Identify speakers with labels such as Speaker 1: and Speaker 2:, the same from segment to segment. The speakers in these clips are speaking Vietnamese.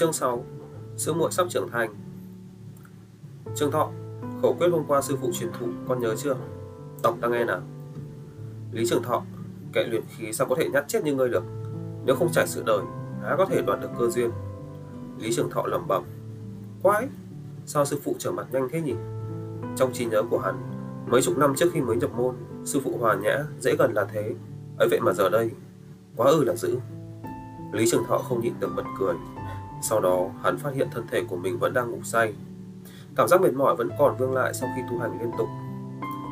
Speaker 1: Chương 6 Sư muội sắp trưởng thành. Trương Thọ, Khẩu quyết hôm qua sư phụ truyền thụ, con nhớ chưa? Đọc ta nghe nào. Lý Trường Thọ Kệ luyện khí sao có thể nhát chết như ngươi được? Nếu không trải sự đời, Há có thể đoạt được cơ duyên? Lý Trường Thọ lẩm bẩm. Quái! Sao sư phụ trở mặt nhanh thế nhỉ? Trong trí nhớ của hắn, Mấy chục năm trước khi mới nhập môn, Sư phụ hòa nhã, dễ gần là thế. Ấy vậy mà giờ đây, Quá ư là dữ. Lý Trường Thọ không nhịn được bật cười. Sau đó, hắn phát hiện thân thể của mình vẫn đang ngủ say. Cảm giác mệt mỏi vẫn còn vương lại sau khi tu hành liên tục.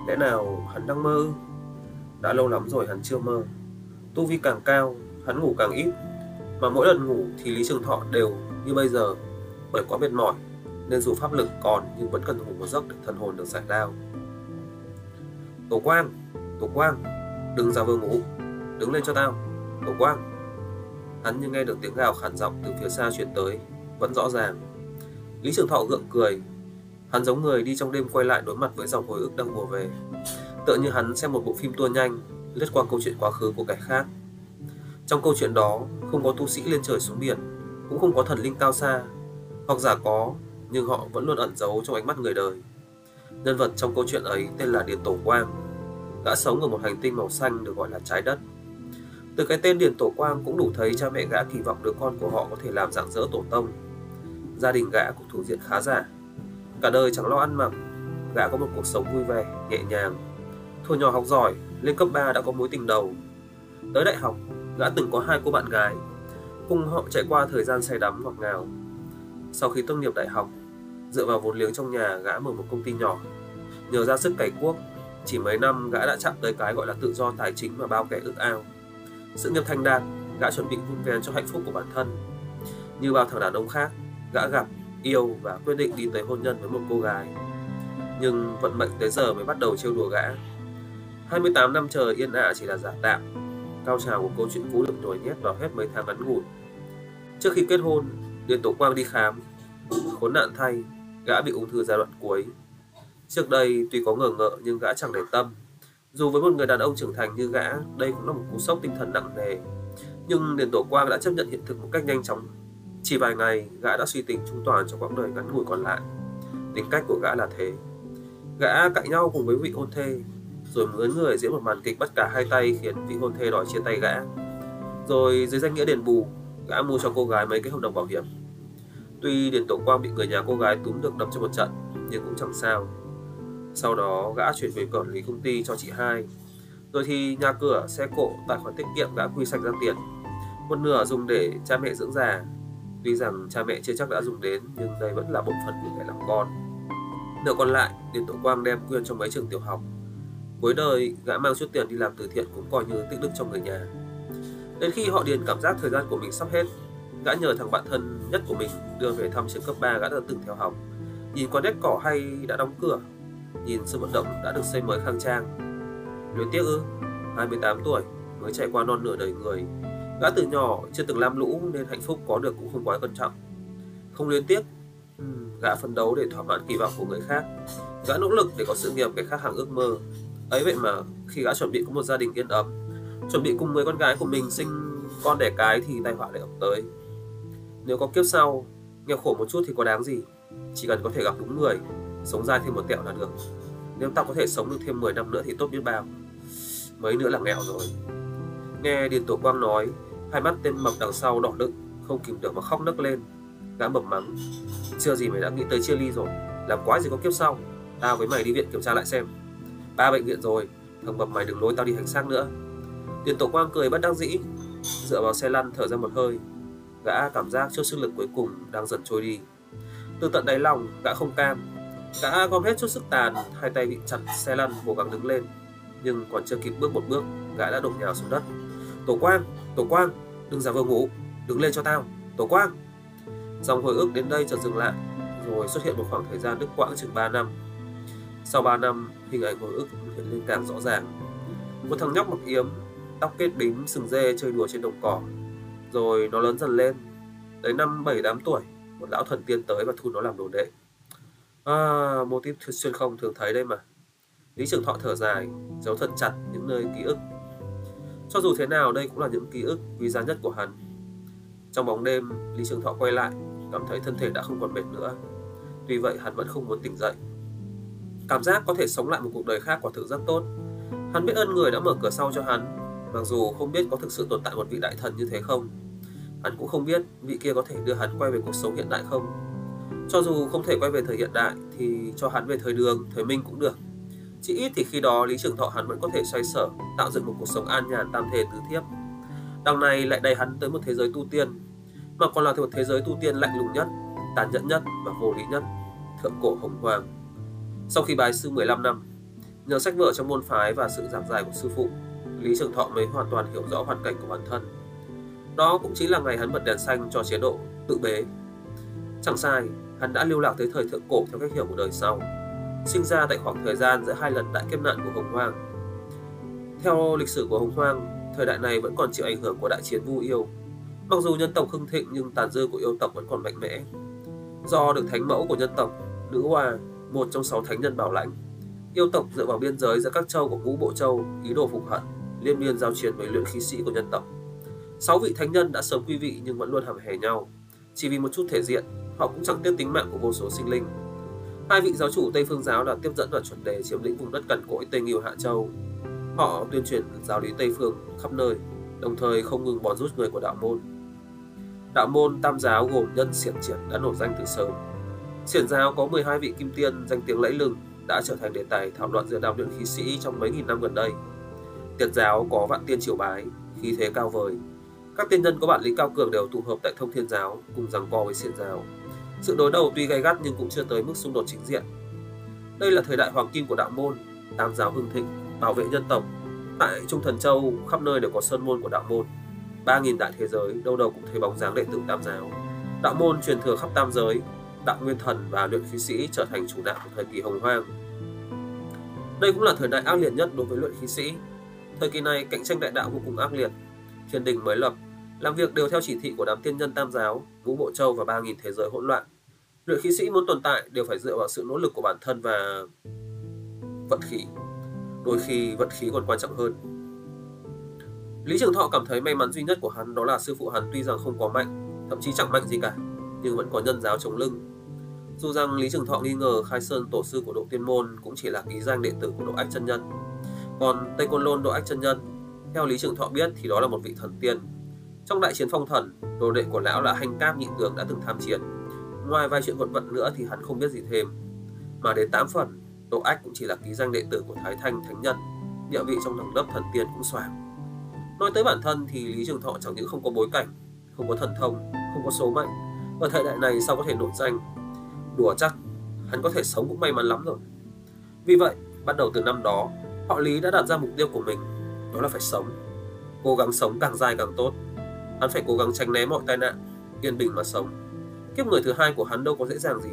Speaker 1: Lẽ nào hắn đang mơ? Đã lâu lắm rồi hắn chưa mơ. Tu vi càng cao, Hắn ngủ càng ít. Mà mỗi lần ngủ thì Lý Trường Thọ đều như bây giờ, Bởi quá mệt mỏi, Nên dù pháp lực còn nhưng vẫn cần ngủ một giấc để thần hồn được giải lao Tổ Quang Tổ Quang, Đừng ra vừa ngủ. Đứng lên cho tao, Tổ Quang. Hắn như nghe được tiếng gào khản giọng từ phía xa truyền tới, Vẫn rõ ràng. Lý Trường Thọ gượng cười. Hắn giống người đi trong đêm quay lại đối mặt với dòng hồi ức đang mùa về. Tựa như hắn xem một bộ phim tua nhanh, Lướt qua câu chuyện quá khứ của kẻ khác. Trong câu chuyện đó, Không có tu sĩ lên trời xuống biển, Cũng không có thần linh cao xa. Hoặc giả có, Nhưng họ vẫn luôn ẩn giấu trong ánh mắt người đời. Nhân vật trong câu chuyện ấy tên là Điền Tổ Quang Gã sống ở một hành tinh màu xanh được gọi là trái đất từ cái tên Điền Tổ Quang cũng đủ thấy cha mẹ gã kỳ vọng đứa con của họ có thể làm dạng dỡ tổ tông. Gia đình gã cũng thủ diện khá giả. Cả đời chẳng lo ăn mặc, gã có một cuộc sống vui vẻ, nhẹ nhàng. Thuở nhỏ học giỏi, lên cấp 3 đã có mối tình đầu. Tới đại học, gã từng có hai cô bạn gái, cùng họ trải qua thời gian say đắm ngọt ngào. Sau khi tốt nghiệp đại học, dựa vào vốn liếng trong nhà gã mở một công ty nhỏ. Nhờ ra sức cày cuốc, chỉ mấy năm gã đã chạm tới cái gọi là tự do tài chính mà bao kẻ ước ao. Sự nghiệp thành đạt, gã chuẩn bị vun vén cho hạnh phúc của bản thân. Như bao thằng đàn ông khác, gã gặp, yêu và quyết định đi tới hôn nhân với một cô gái. Nhưng vận mệnh tới giờ mới bắt đầu trêu đùa gã. 28 năm trời yên ả chỉ là giả tạm. Cao trào của câu chuyện cũ được nhồi nhét vào hết mấy tháng ngắn ngủi. Trước khi kết hôn, Điền Tổ Quang đi khám. Khốn nạn thay, gã bị ung thư giai đoạn cuối. Trước đây tuy có ngờ ngợ nhưng gã chẳng để tâm dù với một người đàn ông trưởng thành như gã, đây cũng là một cú sốc tinh thần nặng nề. Nhưng Điền Tổ Quang đã chấp nhận hiện thực một cách nhanh chóng. Chỉ vài ngày, gã đã suy tính trung toàn cho quãng đời ngắn ngủi còn lại. Tính cách của gã là thế. Gã cãi nhau cùng với vị hôn thê, rồi mướn người diễn một màn kịch bắt cả hai tay khiến vị hôn thê đòi chia tay gã. Rồi dưới danh nghĩa đền bù, gã mua cho cô gái mấy cái hợp đồng bảo hiểm. Tuy Điền Tổ Quang bị người nhà cô gái túm được đập cho một trận, nhưng cũng chẳng sao sau đó gã chuyển về quản lý công ty cho chị hai. Rồi thì nhà cửa, xe cộ, tài khoản tiết kiệm gã quy sạch ra tiền. Một nửa dùng để cha mẹ dưỡng già. Tuy rằng cha mẹ chưa chắc đã dùng đến nhưng đây vẫn là một phần của kẻ làm con. Nửa còn lại, Điền Tổ Quang đem quyên cho mấy trường tiểu học. Cuối đời, gã mang chút tiền đi làm từ thiện cũng coi như tích đức cho người nhà. Đến khi họ Điền cảm giác thời gian của mình sắp hết, gã nhờ thằng bạn thân nhất của mình đưa về thăm trường cấp 3 gã đã từng theo học. Nhìn qua nét cỏ hay đã đóng cửa, nhìn sân vận động đã được xây mới khang trang. Luyến tiếc ư? 28 tuổi, mới trải qua non nửa đời người. Gã từ nhỏ chưa từng lam lũ nên hạnh phúc có được cũng không quá quan trọng. Không luyến tiếc, gã phấn đấu để thỏa mãn kỳ vọng của người khác. Gã nỗ lực để có sự nghiệp cái khác hàng ước mơ. Ấy vậy mà khi gã chuẩn bị có một gia đình yên ấm, chuẩn bị cùng 10 con gái của mình sinh con đẻ cái thì tai họa lại ập tới. Nếu có kiếp sau, nghèo khổ một chút thì có đáng gì? Chỉ cần có thể gặp đúng người sống dai thêm một tẹo là được. Nếu tao có thể sống được thêm 10 năm nữa thì tốt biết bao. Mấy nữa là nghèo rồi. Nghe điền tổ quang nói, hai mắt tên mập đằng sau đỏ đựng, không kìm được mà khóc nấc lên. Gã mập mắng, chưa gì mày đã nghĩ tới chia ly rồi, làm quá gì có kiếp sau? Tao với mày đi viện kiểm tra lại xem. Ba bệnh viện rồi, thằng mập mày đừng lôi tao đi hành xác nữa. Điền tổ quang cười bất đắc dĩ, dựa vào xe lăn thở ra một hơi. Gã cảm giác chút sức lực cuối cùng đang dần trôi đi. Từ tận đáy lòng, gã không cam Cả hai gom hết chút sức tàn, hai tay bị chặt xe lăn cố gắng đứng lên. Nhưng còn chưa kịp bước một bước, gã đã đổ nhào xuống đất. Tổ Quang, Tổ Quang, đừng giả vờ ngủ, đứng lên cho tao, Tổ Quang. Dòng hồi ức đến đây chợt dừng lại, rồi xuất hiện một khoảng thời gian đứt quãng chừng 3 năm. Sau 3 năm, hình ảnh hồi ức hiện lên càng rõ ràng. Một thằng nhóc mặc yếm, tóc kết bím, sừng dê chơi đùa trên đồng cỏ. Rồi nó lớn dần lên. Tới năm 7-8 tuổi, một lão thần tiên tới và thu nó làm đồ đệ. À, mô típ xuyên không thường thấy đây mà. Lý Trường Thọ thở dài, giấu thật chặt những nơi ký ức. Cho dù thế nào đây cũng là những ký ức quý giá nhất của hắn. Trong bóng đêm, Lý Trường Thọ quay lại, cảm thấy thân thể đã không còn mệt nữa. Tuy vậy hắn vẫn không muốn tỉnh dậy. Cảm giác có thể sống lại một cuộc đời khác quả thực rất tốt. Hắn biết ơn người đã mở cửa sau cho hắn, mặc dù không biết có thực sự tồn tại một vị đại thần như thế không. Hắn cũng không biết vị kia có thể đưa hắn quay về cuộc sống hiện đại không. Cho dù không thể quay về thời hiện đại thì cho hắn về thời đường, thời minh cũng được. Chỉ ít thì khi đó Lý Trường Thọ hắn vẫn có thể xoay sở, tạo dựng một cuộc sống an nhàn tam thể tứ thiếp. Đằng này lại đầy hắn tới một thế giới tu tiên, mà còn là một thế giới tu tiên lạnh lùng nhất, tàn nhẫn nhất và vô lý nhất, thượng cổ hồng hoàng. Sau khi bái sư 15 năm, nhờ sách vở trong môn phái và sự giảng giải của sư phụ, Lý Trường Thọ mới hoàn toàn hiểu rõ hoàn cảnh của bản thân. Đó cũng chính là ngày hắn bật đèn xanh cho chế độ tự bế. Chẳng sai, hắn đã lưu lạc tới thời thượng cổ theo cách hiểu của đời sau, sinh ra tại khoảng thời gian giữa hai lần đại kiếp nạn của Hồng Hoang. Theo lịch sử của Hồng Hoang, thời đại này vẫn còn chịu ảnh hưởng của đại chiến Vu Yêu. Mặc dù nhân tộc hưng thịnh nhưng tàn dư của yêu tộc vẫn còn mạnh mẽ. Do được thánh mẫu của nhân tộc, nữ hoa, một trong sáu thánh nhân bảo lãnh, yêu tộc dựa vào biên giới giữa các châu của ngũ bộ châu, ý đồ phục hận, liên miên giao chiến với luyện khí sĩ của nhân tộc. Sáu vị thánh nhân đã sớm quý vị nhưng vẫn luôn hầm hè nhau, chỉ vì một chút thể diện, họ cũng chẳng tiếc tính mạng của vô số sinh linh. Hai vị giáo chủ Tây Phương giáo đã tiếp dẫn và chuẩn đề chiếm lĩnh vùng đất cằn cỗi Tây Nghiêu Hạ Châu. Họ tuyên truyền giáo lý Tây Phương khắp nơi, đồng thời không ngừng bòn rút người của đạo môn. Đạo môn Tam giáo gồm nhân xiển triệt đã nổi danh từ sớm. Xiển giáo có 12 vị kim tiên danh tiếng lẫy lừng đã trở thành đề tài thảo luận giữa đạo luyện khí sĩ trong mấy nghìn năm gần đây. Tiệt giáo có vạn tiên triều bái, khí thế cao vời. Các tiên nhân có bản lĩnh cao cường đều tụ hợp tại thông thiên giáo cùng giằng co với xiển giáo. Sự đối đầu tuy gay gắt nhưng cũng chưa tới mức xung đột chính diện. Đây là thời đại hoàng kim của đạo môn, tam giáo hưng thịnh, bảo vệ nhân tộc. Tại Trung Thần Châu, khắp nơi đều có sơn môn của đạo môn. 3.000 đại thế giới, đâu đâu cũng thấy bóng dáng đệ tử tam giáo. Đạo môn truyền thừa khắp tam giới, đạo nguyên thần và luyện khí sĩ trở thành chủ đạo của thời kỳ hồng hoang. Đây cũng là thời đại ác liệt nhất đối với luyện khí sĩ. Thời kỳ này cạnh tranh đại đạo vô cùng ác liệt. Thiên đình mới lập, làm việc đều theo chỉ thị của đám tiên nhân tam giáo, ngũ bộ châu và 3.000 thế giới hỗn loạn. Luyện khí sĩ muốn tồn tại đều phải dựa vào sự nỗ lực của bản thân và vận khí. Đôi khi vận khí còn quan trọng hơn. Lý Trường Thọ cảm thấy may mắn duy nhất của hắn đó là sư phụ hắn tuy rằng không có mạnh, thậm chí chẳng mạnh gì cả, nhưng vẫn có nhân giáo chống lưng. Dù rằng Lý Trường Thọ nghi ngờ Khai Sơn tổ sư của Độ Tiên Môn cũng chỉ là ký danh đệ tử của Độ Ách chân nhân. Còn Tây Côn Lôn Độ Ách chân nhân, theo Lý Trường Thọ biết thì đó là một vị thần tiên. Trong đại chiến phong thần, đồ đệ của lão là Hành Cáp Nhị tướng đã từng tham chiến. Ngoài vài chuyện vận vận nữa thì hắn không biết gì thêm. Mà đến tám phần, Độ Ách cũng chỉ là ký danh đệ tử của Thái Thanh Thánh Nhân, địa vị trong tầng lớp thần tiên cũng xoàng. Nói tới bản thân thì Lý Trường Thọ chẳng những không có bối cảnh, không có thần thông, không có số mệnh. Ở thời đại này sao có thể nổi danh? Đùa chắc, hắn có thể sống cũng may mắn lắm rồi. Vì vậy, bắt đầu từ năm đó, họ Lý đã đặt ra mục tiêu của mình, đó là phải sống. Cố gắng sống càng dài càng tốt. Hắn phải cố gắng tránh né mọi tai nạn, yên bình mà sống. Kiếp người thứ hai của hắn đâu có dễ dàng gì.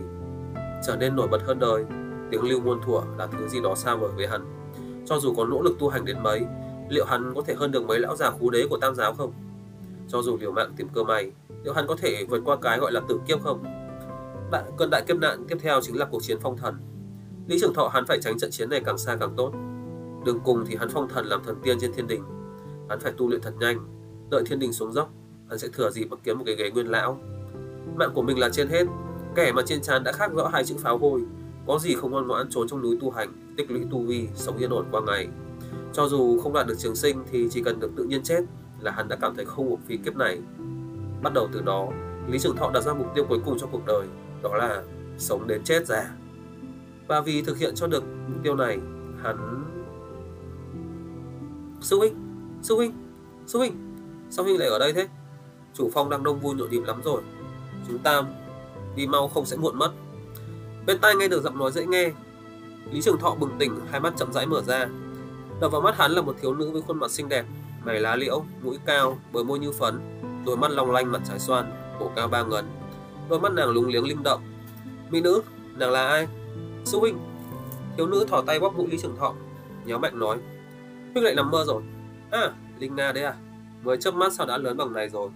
Speaker 1: Trở nên nổi bật hơn đời, tiếng lưu muôn thuở là thứ gì đó xa vời với hắn. Cho dù có nỗ lực tu hành đến mấy, liệu hắn có thể hơn được mấy lão già khú đế của tam giáo không? Cho dù liều mạng tìm cơ may, liệu hắn có thể vượt qua cái gọi là tử kiếp không? Đại, cơn đại kiếp nạn tiếp theo chính là cuộc chiến phong thần. Lý Trường Thọ hắn phải tránh trận chiến này càng xa càng tốt. Đường cùng thì hắn phong thần làm thần tiên trên thiên đình. Hắn phải tu luyện thật nhanh, đợi thiên đình xuống dốc, hắn sẽ thừa dịp bắt kiếm một cái ghế nguyên lão. Mạng của mình là trên hết, kẻ mà trên trán đã khắc rõ hai chữ pháo hôi, có gì không ngoan ngoãn trốn trong núi tu hành, tích lũy tu vi, sống yên ổn qua ngày, cho dù không đạt được trường sinh thì chỉ cần được tự nhiên chết là hắn đã cảm thấy không uổng phí kiếp này. Bắt đầu từ đó, Lý Trường Thọ đặt ra mục tiêu cuối cùng trong cuộc đời, đó là sống đến chết già. Và vì thực hiện cho được mục tiêu này, hắn... Sư huynh, sư huynh, sư huynh, sao huynh lại ở đây thế? Chủ phong đang đông vui nhộn nhịp lắm rồi. Chúng ta đi mau không sẽ muộn mất. Bên tai nghe được giọng nói dễ nghe. Lý Trường Thọ bừng tỉnh, hai mắt chậm rãi mở ra, Đập vào mắt hắn là một thiếu nữ với khuôn mặt xinh đẹp, mày lá liễu, mũi cao, bờ môi như phấn, đôi mắt long lanh mặt trái xoan, cổ cao ba ngấn. Đôi mắt nàng lúng liếng linh động. Mỹ nữ, nàng là ai? Sư huynh. Thiếu nữ thò tay bóp mũi Lý Trường Thọ, nhéo mạnh nói. Huynh lại nằm mơ rồi. À, Linh Na đấy à? Mới chớp mắt sao đã lớn bằng này rồi.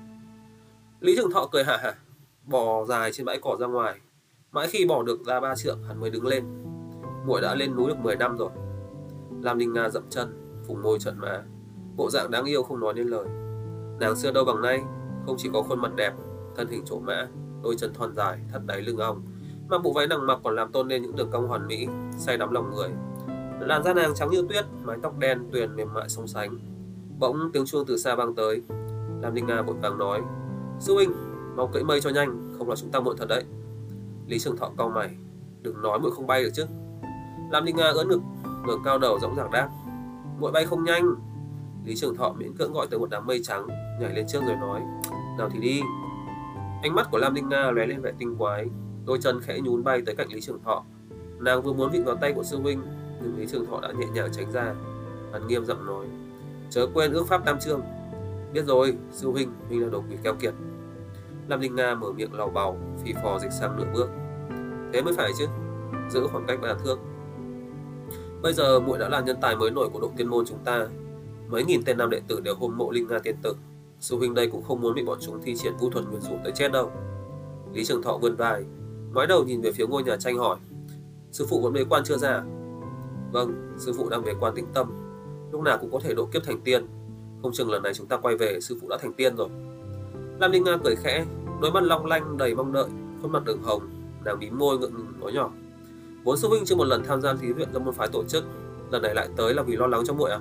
Speaker 1: Lý Trường Thọ cười hả hả, bò dài trên bãi cỏ ra ngoài. Mãi khi bỏ được ra ba trượng, hắn mới đứng lên. Muội đã lên núi được 10 năm rồi. Lam Ninh Nga dậm chân, phùng môi trận má. Bộ dạng đáng yêu không nói nên lời. Nàng xưa đâu bằng nay, không chỉ có khuôn mặt đẹp, thân hình trổ mã, đôi chân thon dài, thắt đáy lưng ong, mà bộ váy nàng mặc còn làm tôn lên những đường cong hoàn mỹ, say đắm lòng người. Làn da nàng trắng như tuyết, mái tóc đen tuyền mềm mại song sánh. Bỗng tiếng chuông từ xa vang tới. Lam Linh Nga vội vàng nói: "Sư huynh, mau cưỡi mây cho nhanh, không là chúng ta muộn thật đấy." Lý Trường Thọ cau mày: "Đừng nói muội không bay được chứ?" Lam Linh Nga ưỡn ngực, ngẩng cao đầu dõng dạc đáp: "Muội bay không nhanh." Lý Trường Thọ miễn cưỡng gọi tới một đám mây trắng, nhảy lên trước rồi nói: "Nào thì đi." Ánh mắt của Lam Linh Nga lóe lên vẻ tinh quái, đôi chân khẽ nhún bay tới cạnh Lý Trường Thọ. Nàng vừa muốn vịn vào tay của sư huynh, nhưng Lý Trường Thọ đã nhẹ nhàng tránh ra. Hắn nghiêm giọng nói: "Chớ quên ước pháp tam chương." "Biết rồi, sư huynh, huynh là đồ quỷ keo kiệt." Lam Linh Nga mở miệng lầu bầu, phì phò dịch sang nửa bước. Thế mới phải chứ, giữ khoảng cách ba thước. Bây giờ muội đã là nhân tài mới nổi của đội tiên môn chúng ta. Mấy nghìn tên nam đệ tử đều hôn mộ Linh Nga tiên tử. Sư huynh đây cũng không muốn bị bọn chúng thi triển vũ thuật nguyền rủa tới chết đâu. Lý Trường Thọ vươn vai, ngoái đầu nhìn về phía ngôi nhà tranh hỏi: "Sư phụ vẫn bế quan chưa ra?" "Vâng, sư phụ đang bế quan tĩnh tâm, lúc nào cũng có thể độ kiếp thành tiên. Không chừng lần này chúng ta quay về sư phụ đã thành tiên rồi." Lam Linh Nga cười khẽ, đôi mắt long lanh đầy mong đợi, khuôn mặt đường hồng, nàng mím môi ngượng ngùng nói nhỏ: "Vốn sư huynh chưa một lần tham gia thí luyện do môn phái tổ chức, lần này lại tới là vì lo lắng cho muội à?"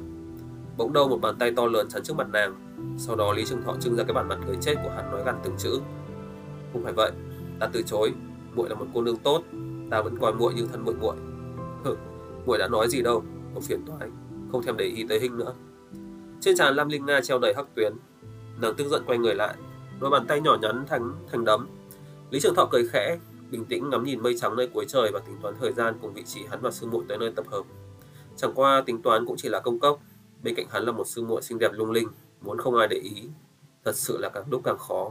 Speaker 1: Bỗng đâu một bàn tay to lớn chắn trước mặt nàng, sau đó Lý Trường Thọ trưng ra cái bản mặt người chết của hắn nói gằn từng chữ: "Không phải vậy, ta từ chối, muội là một cô nương tốt, ta vẫn coi muội như thân muội muội." Hừ, muội đã nói gì đâu, không phiền toái, không thèm để ý tới hình nữa. Trên trán Lam Linh Nga treo đầy hắc tuyến, nàng tức giận quay người lại, đôi bàn tay nhỏ nhắn thành thành đấm. Lý Trường Thọ cười khẽ, bình tĩnh ngắm nhìn mây trắng nơi cuối trời và tính toán thời gian cùng vị trí hắn và sư muội tới nơi tập hợp. Chẳng qua tính toán cũng chỉ là công cốc, bên cạnh hắn là một sư muội xinh đẹp lung linh, muốn không ai để ý, thật sự là càng lúc càng khó.